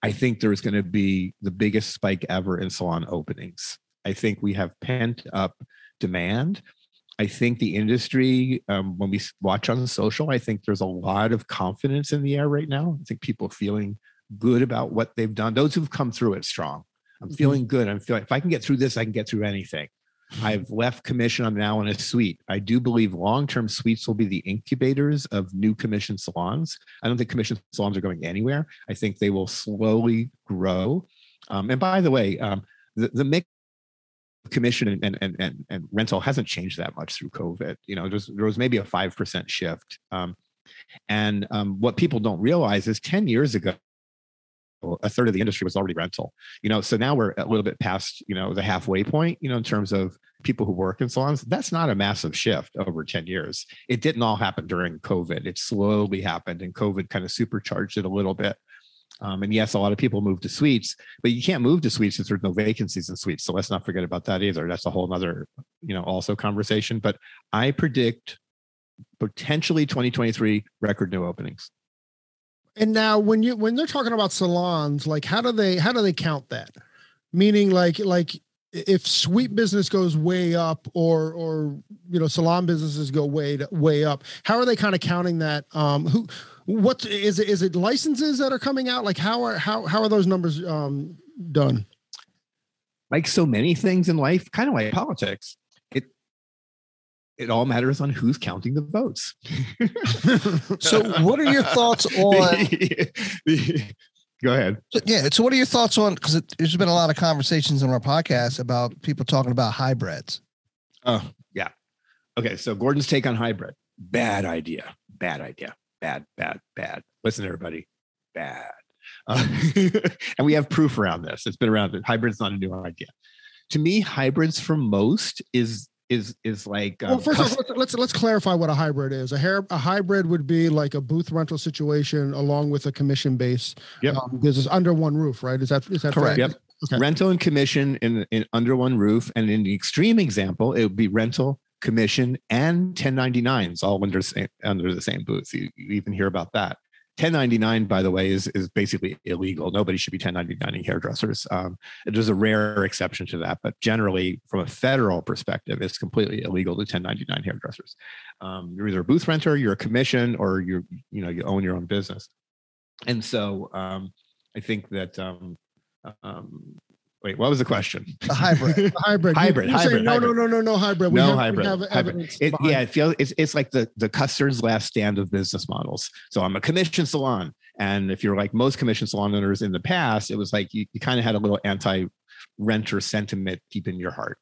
I think there's going to be the biggest spike ever in salon openings. I think we have pent up demand. I think the industry, um, when we watch on social, I think there's a lot of confidence in the air right now. I think people are feeling good about what they've done. Those who've come through it strong. I'm mm-hmm. feeling good. I'm feeling if I can get through this, I can get through anything. Mm-hmm. I've left commission. I'm now in a suite. I do believe long-term suites will be the incubators of new commission salons. I don't think commission salons are going anywhere. I think they will slowly grow. Um, and by the way, um, the, the mix commission and, and, and, and rental hasn't changed that much through COVID. You know, there was maybe a 5% shift. Um, and um, what people don't realize is 10 years ago, a third of the industry was already rental. You know so now we're a little bit past you know the halfway point you know in terms of people who work in salons. That's not a massive shift over 10 years. It didn't all happen during covid. It slowly happened and covid kind of supercharged it a little bit um, and yes, a lot of people move to suites, but you can't move to suites if there's no vacancies in suites. So let's not forget about that either. That's a whole other, you know, also conversation. But I predict potentially 2023 record new openings. And now when you when they're talking about salons, like how do they how do they count that? Meaning like like if suite business goes way up or or you know salon businesses go way way up, how are they kind of counting that? Um who what is it? Is it licenses that are coming out? Like how are how how are those numbers um, done? Like so many things in life, kind of like politics, it it all matters on who's counting the votes. so, what are your thoughts on? Go ahead. So, yeah. So, what are your thoughts on? Because there's been a lot of conversations on our podcast about people talking about hybrids. Oh yeah. Okay. So Gordon's take on hybrid. Bad idea. Bad idea bad, bad, bad. Listen, everybody, bad. Uh, and we have proof around this. It's been around. Hybrid's not a new idea. To me, hybrids for most is is is like. Um, well, first custom- off, let's let's clarify what a hybrid is. A hair a hybrid would be like a booth rental situation along with a commission base. Yep. Um, because it's under one roof, right? Is that is that correct? Fair? Yep. Okay. Rental and commission in, in under one roof, and in the extreme example, it would be rental commission and 1099s all under the same, under the same booth. You, you even hear about that. 1099, by the way, is is basically illegal. Nobody should be 1099ing hairdressers. Um, there's a rare exception to that, but generally, from a federal perspective, it's completely illegal to 1099 hairdressers. Um, you're either a booth renter, you're a commission, or you're you know you own your own business. And so um, I think that um, um, Wait, what was the question? The hybrid. The hybrid. Hybrid, You're saying, hybrid, no, hybrid. no, no, no, no hybrid. We no have, hybrid. have hybrid. It, yeah, it feels it's it's like the the Custer's last stand of business models. So I'm a commission salon, and if you're like most commission salon owners in the past, it was like you, you kind of had a little anti-renter sentiment deep in your heart.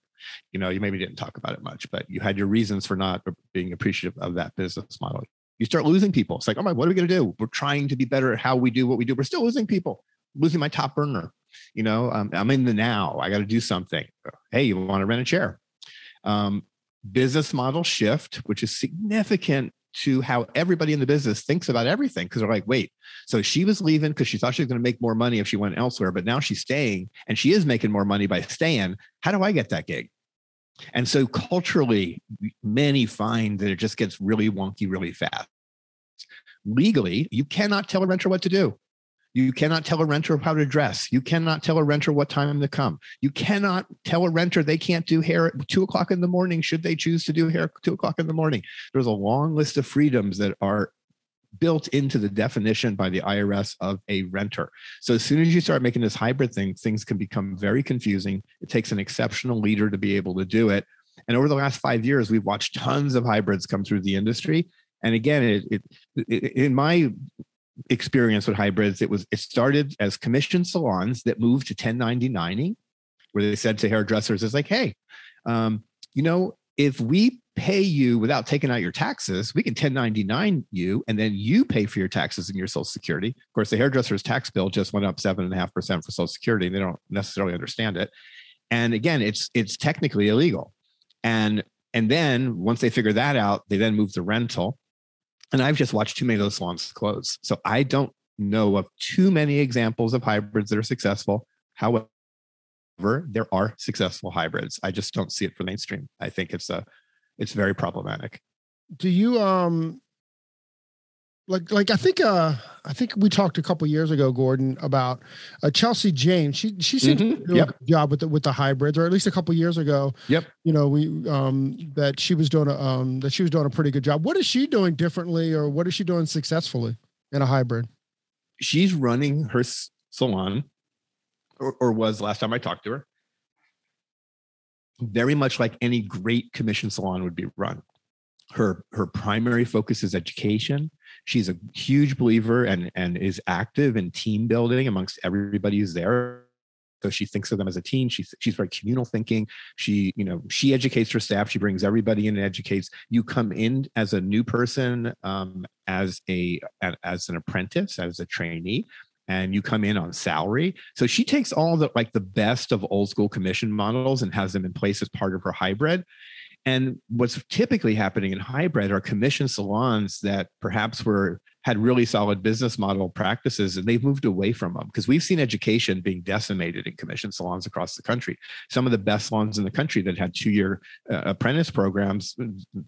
You know, you maybe didn't talk about it much, but you had your reasons for not being appreciative of that business model. You start losing people. It's like, oh my, what are we going to do? We're trying to be better at how we do what we do. We're still losing people, losing my top burner you know um, i'm in the now i got to do something. Hey you want to rent a chair? Um, business model shift which is significant to how everybody in the business thinks about everything because they're like wait so she was leaving because she thought she was going to make more money if she went elsewhere but now she's staying and she is making more money by staying. How do i get that gig? And so culturally many find that it just gets really wonky really fast. Legally you cannot tell a renter what to do you cannot tell a renter how to dress. You cannot tell a renter what time to come. You cannot tell a renter they can't do hair at two o'clock in the morning should they choose to do hair at two o'clock in the morning. There's a long list of freedoms that are built into the definition by the IRS of a renter. So as soon as you start making this hybrid thing, things can become very confusing. It takes an exceptional leader to be able to do it. And over the last five years, we've watched tons of hybrids come through the industry. And again, it, it, it in my experience with hybrids it was it started as commission salons that moved to 1099ing where they said to hairdressers "It's like hey um, you know if we pay you without taking out your taxes we can 1099 you and then you pay for your taxes and your social security. Of course the hairdresser's tax bill just went up seven and a half percent for social security they don't necessarily understand it. And again it's it's technically illegal. And and then once they figure that out they then move to rental and I've just watched too many of those salons close. So I don't know of too many examples of hybrids that are successful. However, there are successful hybrids. I just don't see it for mainstream. I think it's a it's very problematic. Do you um like like I think uh I think we talked a couple years ago, Gordon, about uh, Chelsea James. She she seemed to Mhm. do Yep. a good job with the with the hybrids, or at least a couple years ago. Yep. You know, we um that she was doing a um that she was doing a pretty good job. What is she doing differently, or what is she doing successfully in a hybrid? She's running her salon, or, or was last time I talked to her, very much like any great commission salon would be run. Her her primary focus is education. She's a huge believer and and is active in team building amongst everybody who's there. So she thinks of them as a team. She's she's very communal thinking. She you know she educates her staff. She brings everybody in and educates. You come in as a new person, um, as a- as an apprentice, as a trainee, and you come in on salary. So she takes all the like the best of old school commission models and has them in place as part of her hybrid. And what's typically happening in hybrid are commission salons that perhaps were had really solid business model practices and they've moved away from them because we've seen education being decimated in commission salons across the country. Some of the best salons in the country that had two-year uh, apprentice programs,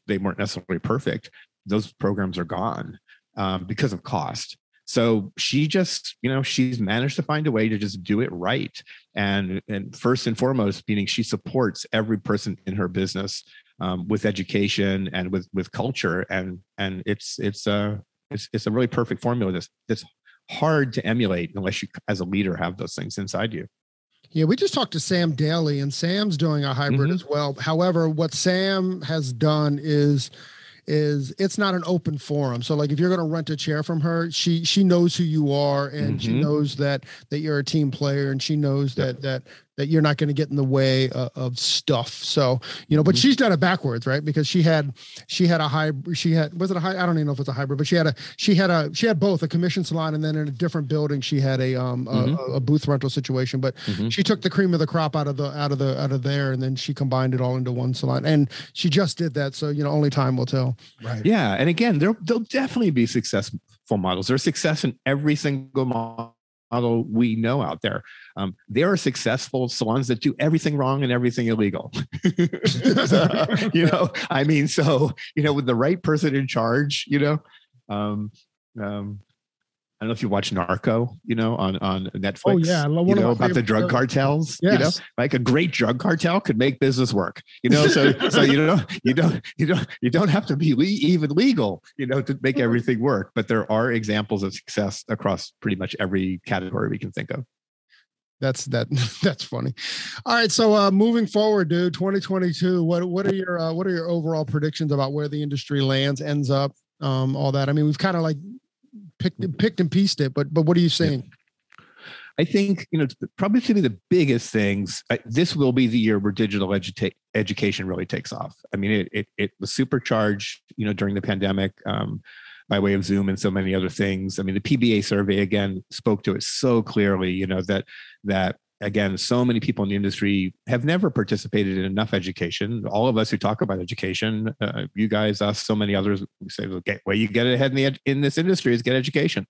they weren't necessarily perfect. Those programs are gone um, because of cost. So she just, you know, she's managed to find a way to just do it right. And and first and foremost, meaning she supports every person in her business um, with education and with with culture. And and it's it's a it's it's a really perfect formula that's that's hard to emulate unless you as a leader have those things inside you. Yeah, we just talked to Sam Daly, and Sam's doing a hybrid Mhm. as well. However, what Sam has done is is it's not an open forum. So like if you're going to rent a chair from her, she she knows who you are and she Mhm. knows that that you're a team player and she knows Yep. that that that you're not going to get in the way of, of stuff. So, you know, but Mhm. she's done it backwards, right? Because she had she had a high, she had was it a high I don't even know if it's a hybrid, but she had a she had a she had both a commission salon and then in a different building she had a um a, Mhm. a, booth rental situation, but Mhm. she took the cream of the crop out of the out of the out of there and then she combined it all into one salon and she just did that so you know only time will tell Right. Yeah, and again, there there'll definitely be successful models. There's success in every single model model we know out there. Um, there are successful salons that do everything wrong and everything illegal. so, you know, I mean, so you know, with the right person in charge, you know, um, um, I don't know if you watch Narco, you know, on on Netflix. Oh yeah, I love you know about the drug cartels. Yes. You know, like a great drug cartel could make business work. You know, so so you know you don't you don't you don't have to be le- even legal, you know, to make everything work. But there are examples of success across pretty much every category we can think of. That's that. That's funny. All right, so uh, moving forward, dude, 2022. What what are your uh, what are your overall predictions about where the industry lands, ends up, um, all that? I mean, we've kind of like picked picked and pieced it, but but what are you saying? Yeah. I think you know probably to be the biggest things. I, this will be the year where digital edu- education really takes off. I mean, it, it, it was supercharged, you know, during the pandemic um, by way of Zoom and so many other things. I mean, the PBA survey again spoke to it so clearly. You know that that again, so many people in the industry have never participated in enough education. All of us who talk about education, uh, you guys, us, so many others, we say, okay, way you get ahead in, the, in this industry is get education.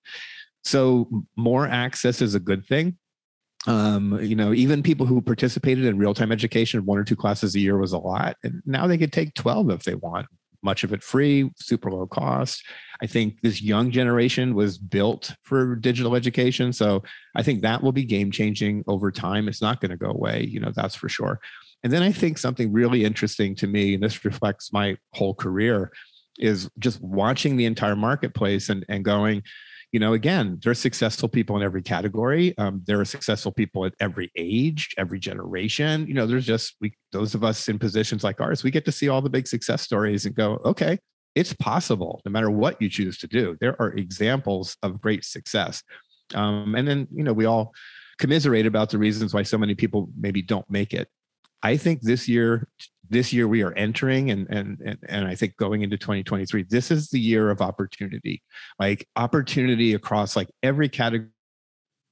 So more access is a good thing. Um, you know, even people who participated in real-time education, one or two classes a year was a lot, and now they could take 12 if they want much of it free, super low cost. I think this young generation was built for digital education. So I think that will be game changing over time. It's not going to go away, you know, that's for sure. And then I think something really interesting to me, and this reflects my whole career, is just watching the entire marketplace and, and going, you know, again, there are successful people in every category. Um, there are successful people at every age, every generation. You know, there's just we those of us in positions like ours, we get to see all the big success stories and go, okay, it's possible no matter what you choose to do. There are examples of great success. Um, and then, you know, we all commiserate about the reasons why so many people maybe don't make it. I think this year, this year we are entering and and and, and I think going into 2023, this is the year of opportunity. Like opportunity across like every category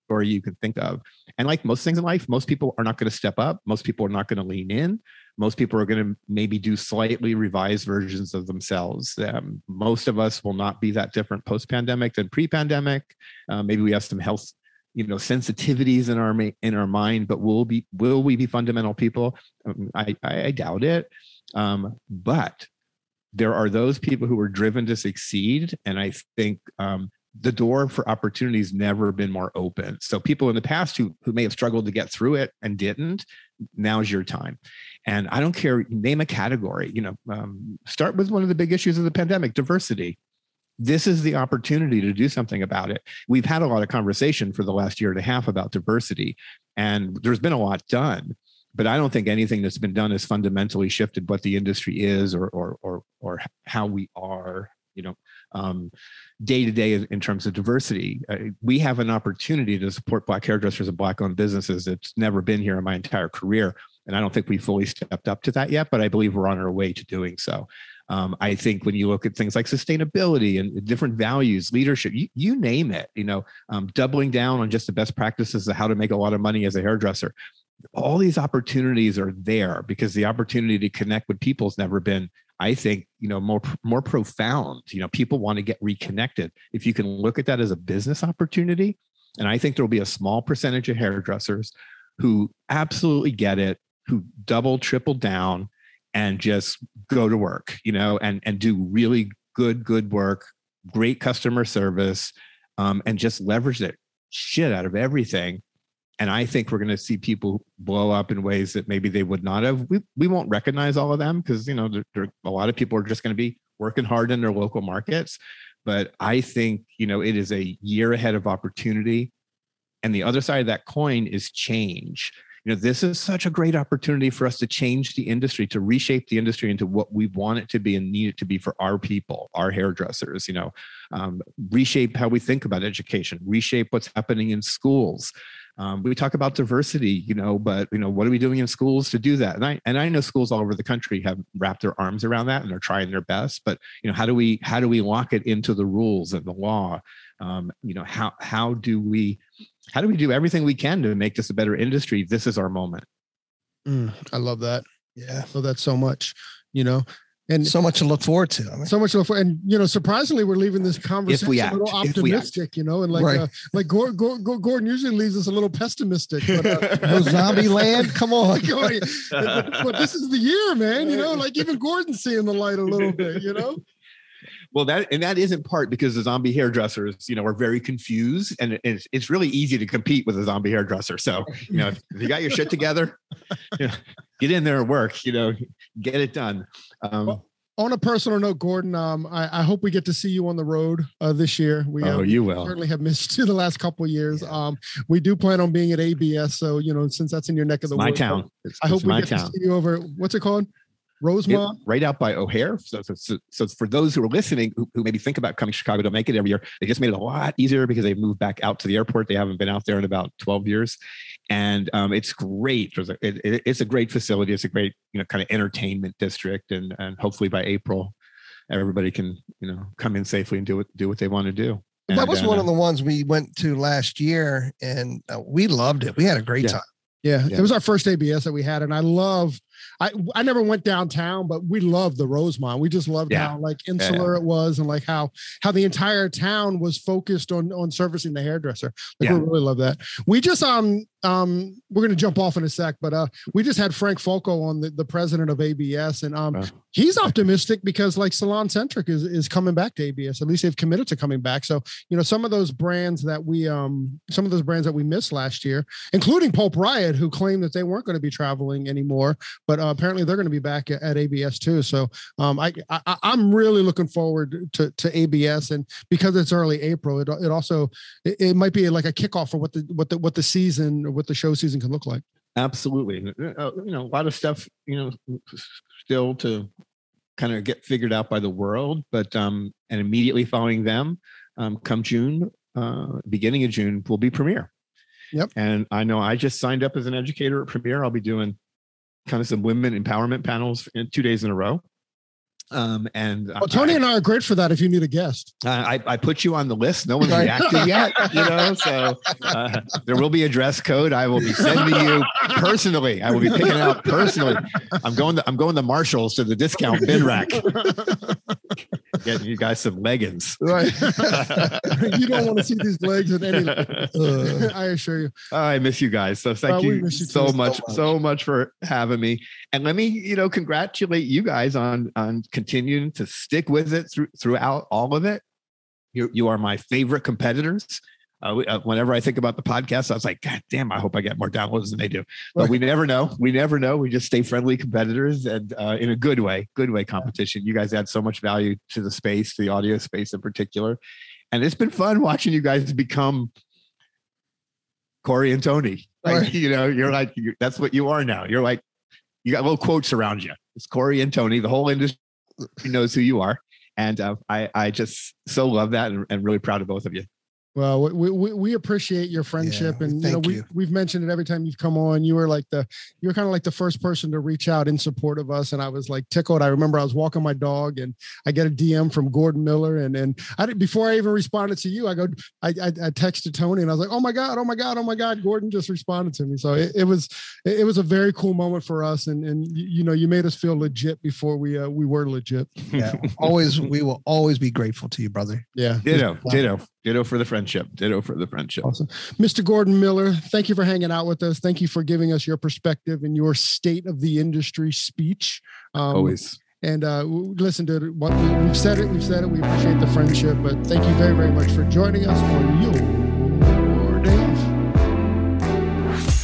you can think of. And like most things in life, most people are not going to step up. Most people are not going to lean in. Most people are going to maybe do slightly revised versions of themselves. Um, most of us will not be that different post pandemic than pre pandemic. Uh, maybe we have some health you know sensitivities in our in our mind but will be will we be fundamental people um, i i doubt it um, but there are those people who are driven to succeed and i think um, the door for opportunities never been more open so people in the past who who may have struggled to get through it and didn't now's your time and i don't care name a category you know um, start with one of the big issues of the pandemic diversity this is the opportunity to do something about it. We've had a lot of conversation for the last year and a half about diversity, and there's been a lot done. But I don't think anything that's been done has fundamentally shifted what the industry is or or or, or how we are. You know, day to day in terms of diversity. Uh, we have an opportunity to support Black hairdressers and Black-owned businesses. It's never been here in my entire career, and I don't think we fully stepped up to that yet. But I believe we're on our way to doing so. Um, I think when you look at things like sustainability and different values, leadership, you, you name it, you know, um, doubling down on just the best practices of how to make a lot of money as a hairdresser. All these opportunities are there because the opportunity to connect with people has never been, I think, you know, more more profound. You know, people want to get reconnected. If you can look at that as a business opportunity, and I think there will be a small percentage of hairdressers who absolutely get it, who double, triple down, and just go to work, you know, and and do really good good work, great customer service, um, and just leverage that shit out of everything. And I think we're going to see people blow up in ways that maybe they would not have. We we won't recognize all of them because you know there, there, a lot of people are just going to be working hard in their local markets. But I think you know it is a year ahead of opportunity, and the other side of that coin is change you know this is such a great opportunity for us to change the industry to reshape the industry into what we want it to be and need it to be for our people our hairdressers you know um, reshape how we think about education reshape what's happening in schools um, we talk about diversity, you know, but you know, what are we doing in schools to do that? And I and I know schools all over the country have wrapped their arms around that and are trying their best. But you know, how do we how do we lock it into the rules and the law? Um, you know, how how do we how do we do everything we can to make this a better industry? This is our moment. Mm, I love that. Yeah, I love that so much. You know, and so much to look forward to. I mean, so much to look forward. And you know, surprisingly, we're leaving this conversation we a little If we act. optimistic. You know, and like Right. uh, like Gordon, Gordon, Gordon usually leaves us a little pessimistic. But, uh, no zombie land. Come on. Going, but, but this is the year, man. You know, like even Gordon's seeing the light a little bit. You know, Well, that and that is in part because the zombie hairdressers, you know, are very confused, and it's it's really easy to compete with a zombie hairdresser. So, you know, if you got your shit together, you know, get in there and work. You know, get it done. Um, Well, on a personal note, Gordon, um, I, I hope we get to see you on the road uh, this year. We uh, oh, you will. certainly have missed you the last couple of years. Um, we do plan on being at ABS, so you know, since that's in your neck of the My woods, town. It's, I hope we get town. to see you over. What's it called? It- Rosemont. right out by O'Hare. So, so, so, for those who are listening, who, who maybe think about coming to Chicago, don't make it every year. They just made it a lot easier because they've moved back out to the airport. They haven't been out there in about 12 years. And um, it's great. It, it- it's a great facility. It's a great, you know, kind of entertainment district. And, and hopefully by April, everybody can, you know, come in safely and do what, do what they want to do. that was uh, one of the ones we went to last year, and uh, we loved it. We had a great Yeah. time. Yeah, Yeah. it was our first ABS that we had, and I love. I I never went downtown, but we loved the Rosemont. We just loved Yeah. how like insular it was, and like how how the entire town was focused on on servicing the hairdresser. Like we really love that. We just um um we're gonna jump off in a sec, but uh we just had Frank Falco on the, the president of ABS, and um he's optimistic because like SalonCentric is is coming back to ABS. At least they've committed to coming back. So you know some of those brands that we um some of those brands that we missed last year including Pulp Riot, who claimed that they weren't going to be traveling anymore, but uh, apparently they're going to be back at, at ABS too. So um, I, I I'm really looking forward to to ABS, and because it's early April, it it also it, it might be like a kickoff for what the what the what the season or what the show season can look like. Absolutely. Uh, You know, a lot of stuff, you know, still to kind of get figured out by the world, but um, and immediately following them, um, come June, uh, beginning of June, will be Premiere. Yep. And I know I just signed up as an educator at Premiere. I'll be doing kind of some women empowerment panels in two days in a row. Um, and Well, Tony I, and I are great for that. If you need a guest, I, I put you on the list. No one's Right. reacted yet, you know. So uh, there will be a dress code. I will be sending you personally. I will be picking it out personally. I'm going. To, I'm going to Marshalls to the discount bin rack. Getting you guys some leggings. right? you don't want to see these legs in any. Uh, I assure you. I miss you guys. So thank Oh, you, you so much, So so much for having me. And let me, you know, congratulate you guys on on continuing to stick with it through throughout all of it. You you are my favorite competitors. Uh, uh, whenever I think about the podcast, I was like, God damn, I hope I get more downloads than they do. But we never know. We never know. We just stay friendly competitors and uh, in a good way, good way competition. You guys add so much value to the space, to the audio space in particular. And it's been fun watching you guys become Corey and Tony. Like, you know, you're like, you're, that's what you are now. You're like, you got little quotes around you. It's Corey and Tony. The whole industry knows who you are. And uh, I, I just so love that and, and really proud of both of you. Well, we, we, we appreciate your friendship, we and you know we you. we've mentioned it every time you've come on. You were like the you were kind of like the first person to reach out in support of us, and I was like tickled. I remember I was walking my dog, and I get a DM from Gordon Miller, and and I did before I even responded to you, I go I I, I texted Tony, and I was like, oh my god, oh my god, oh my god, Gordon just responded to me. So it, it was it, it was a very cool moment for us, and and you, you know you made us feel legit before we uh, we were legit. yeah, always we will always be grateful to you, brother. Yeah, Ditto, ditto, ditto for the friendship. Ditto for the friendship. Awesome. Mr. Gordon Miller, thank you for hanging out with us. Thank you for giving us your perspective and your state of the industry speech. Um, Always. And uh, listen to what we, we've said it. We've said it. We appreciate the friendship. But thank you very, very much for joining us on your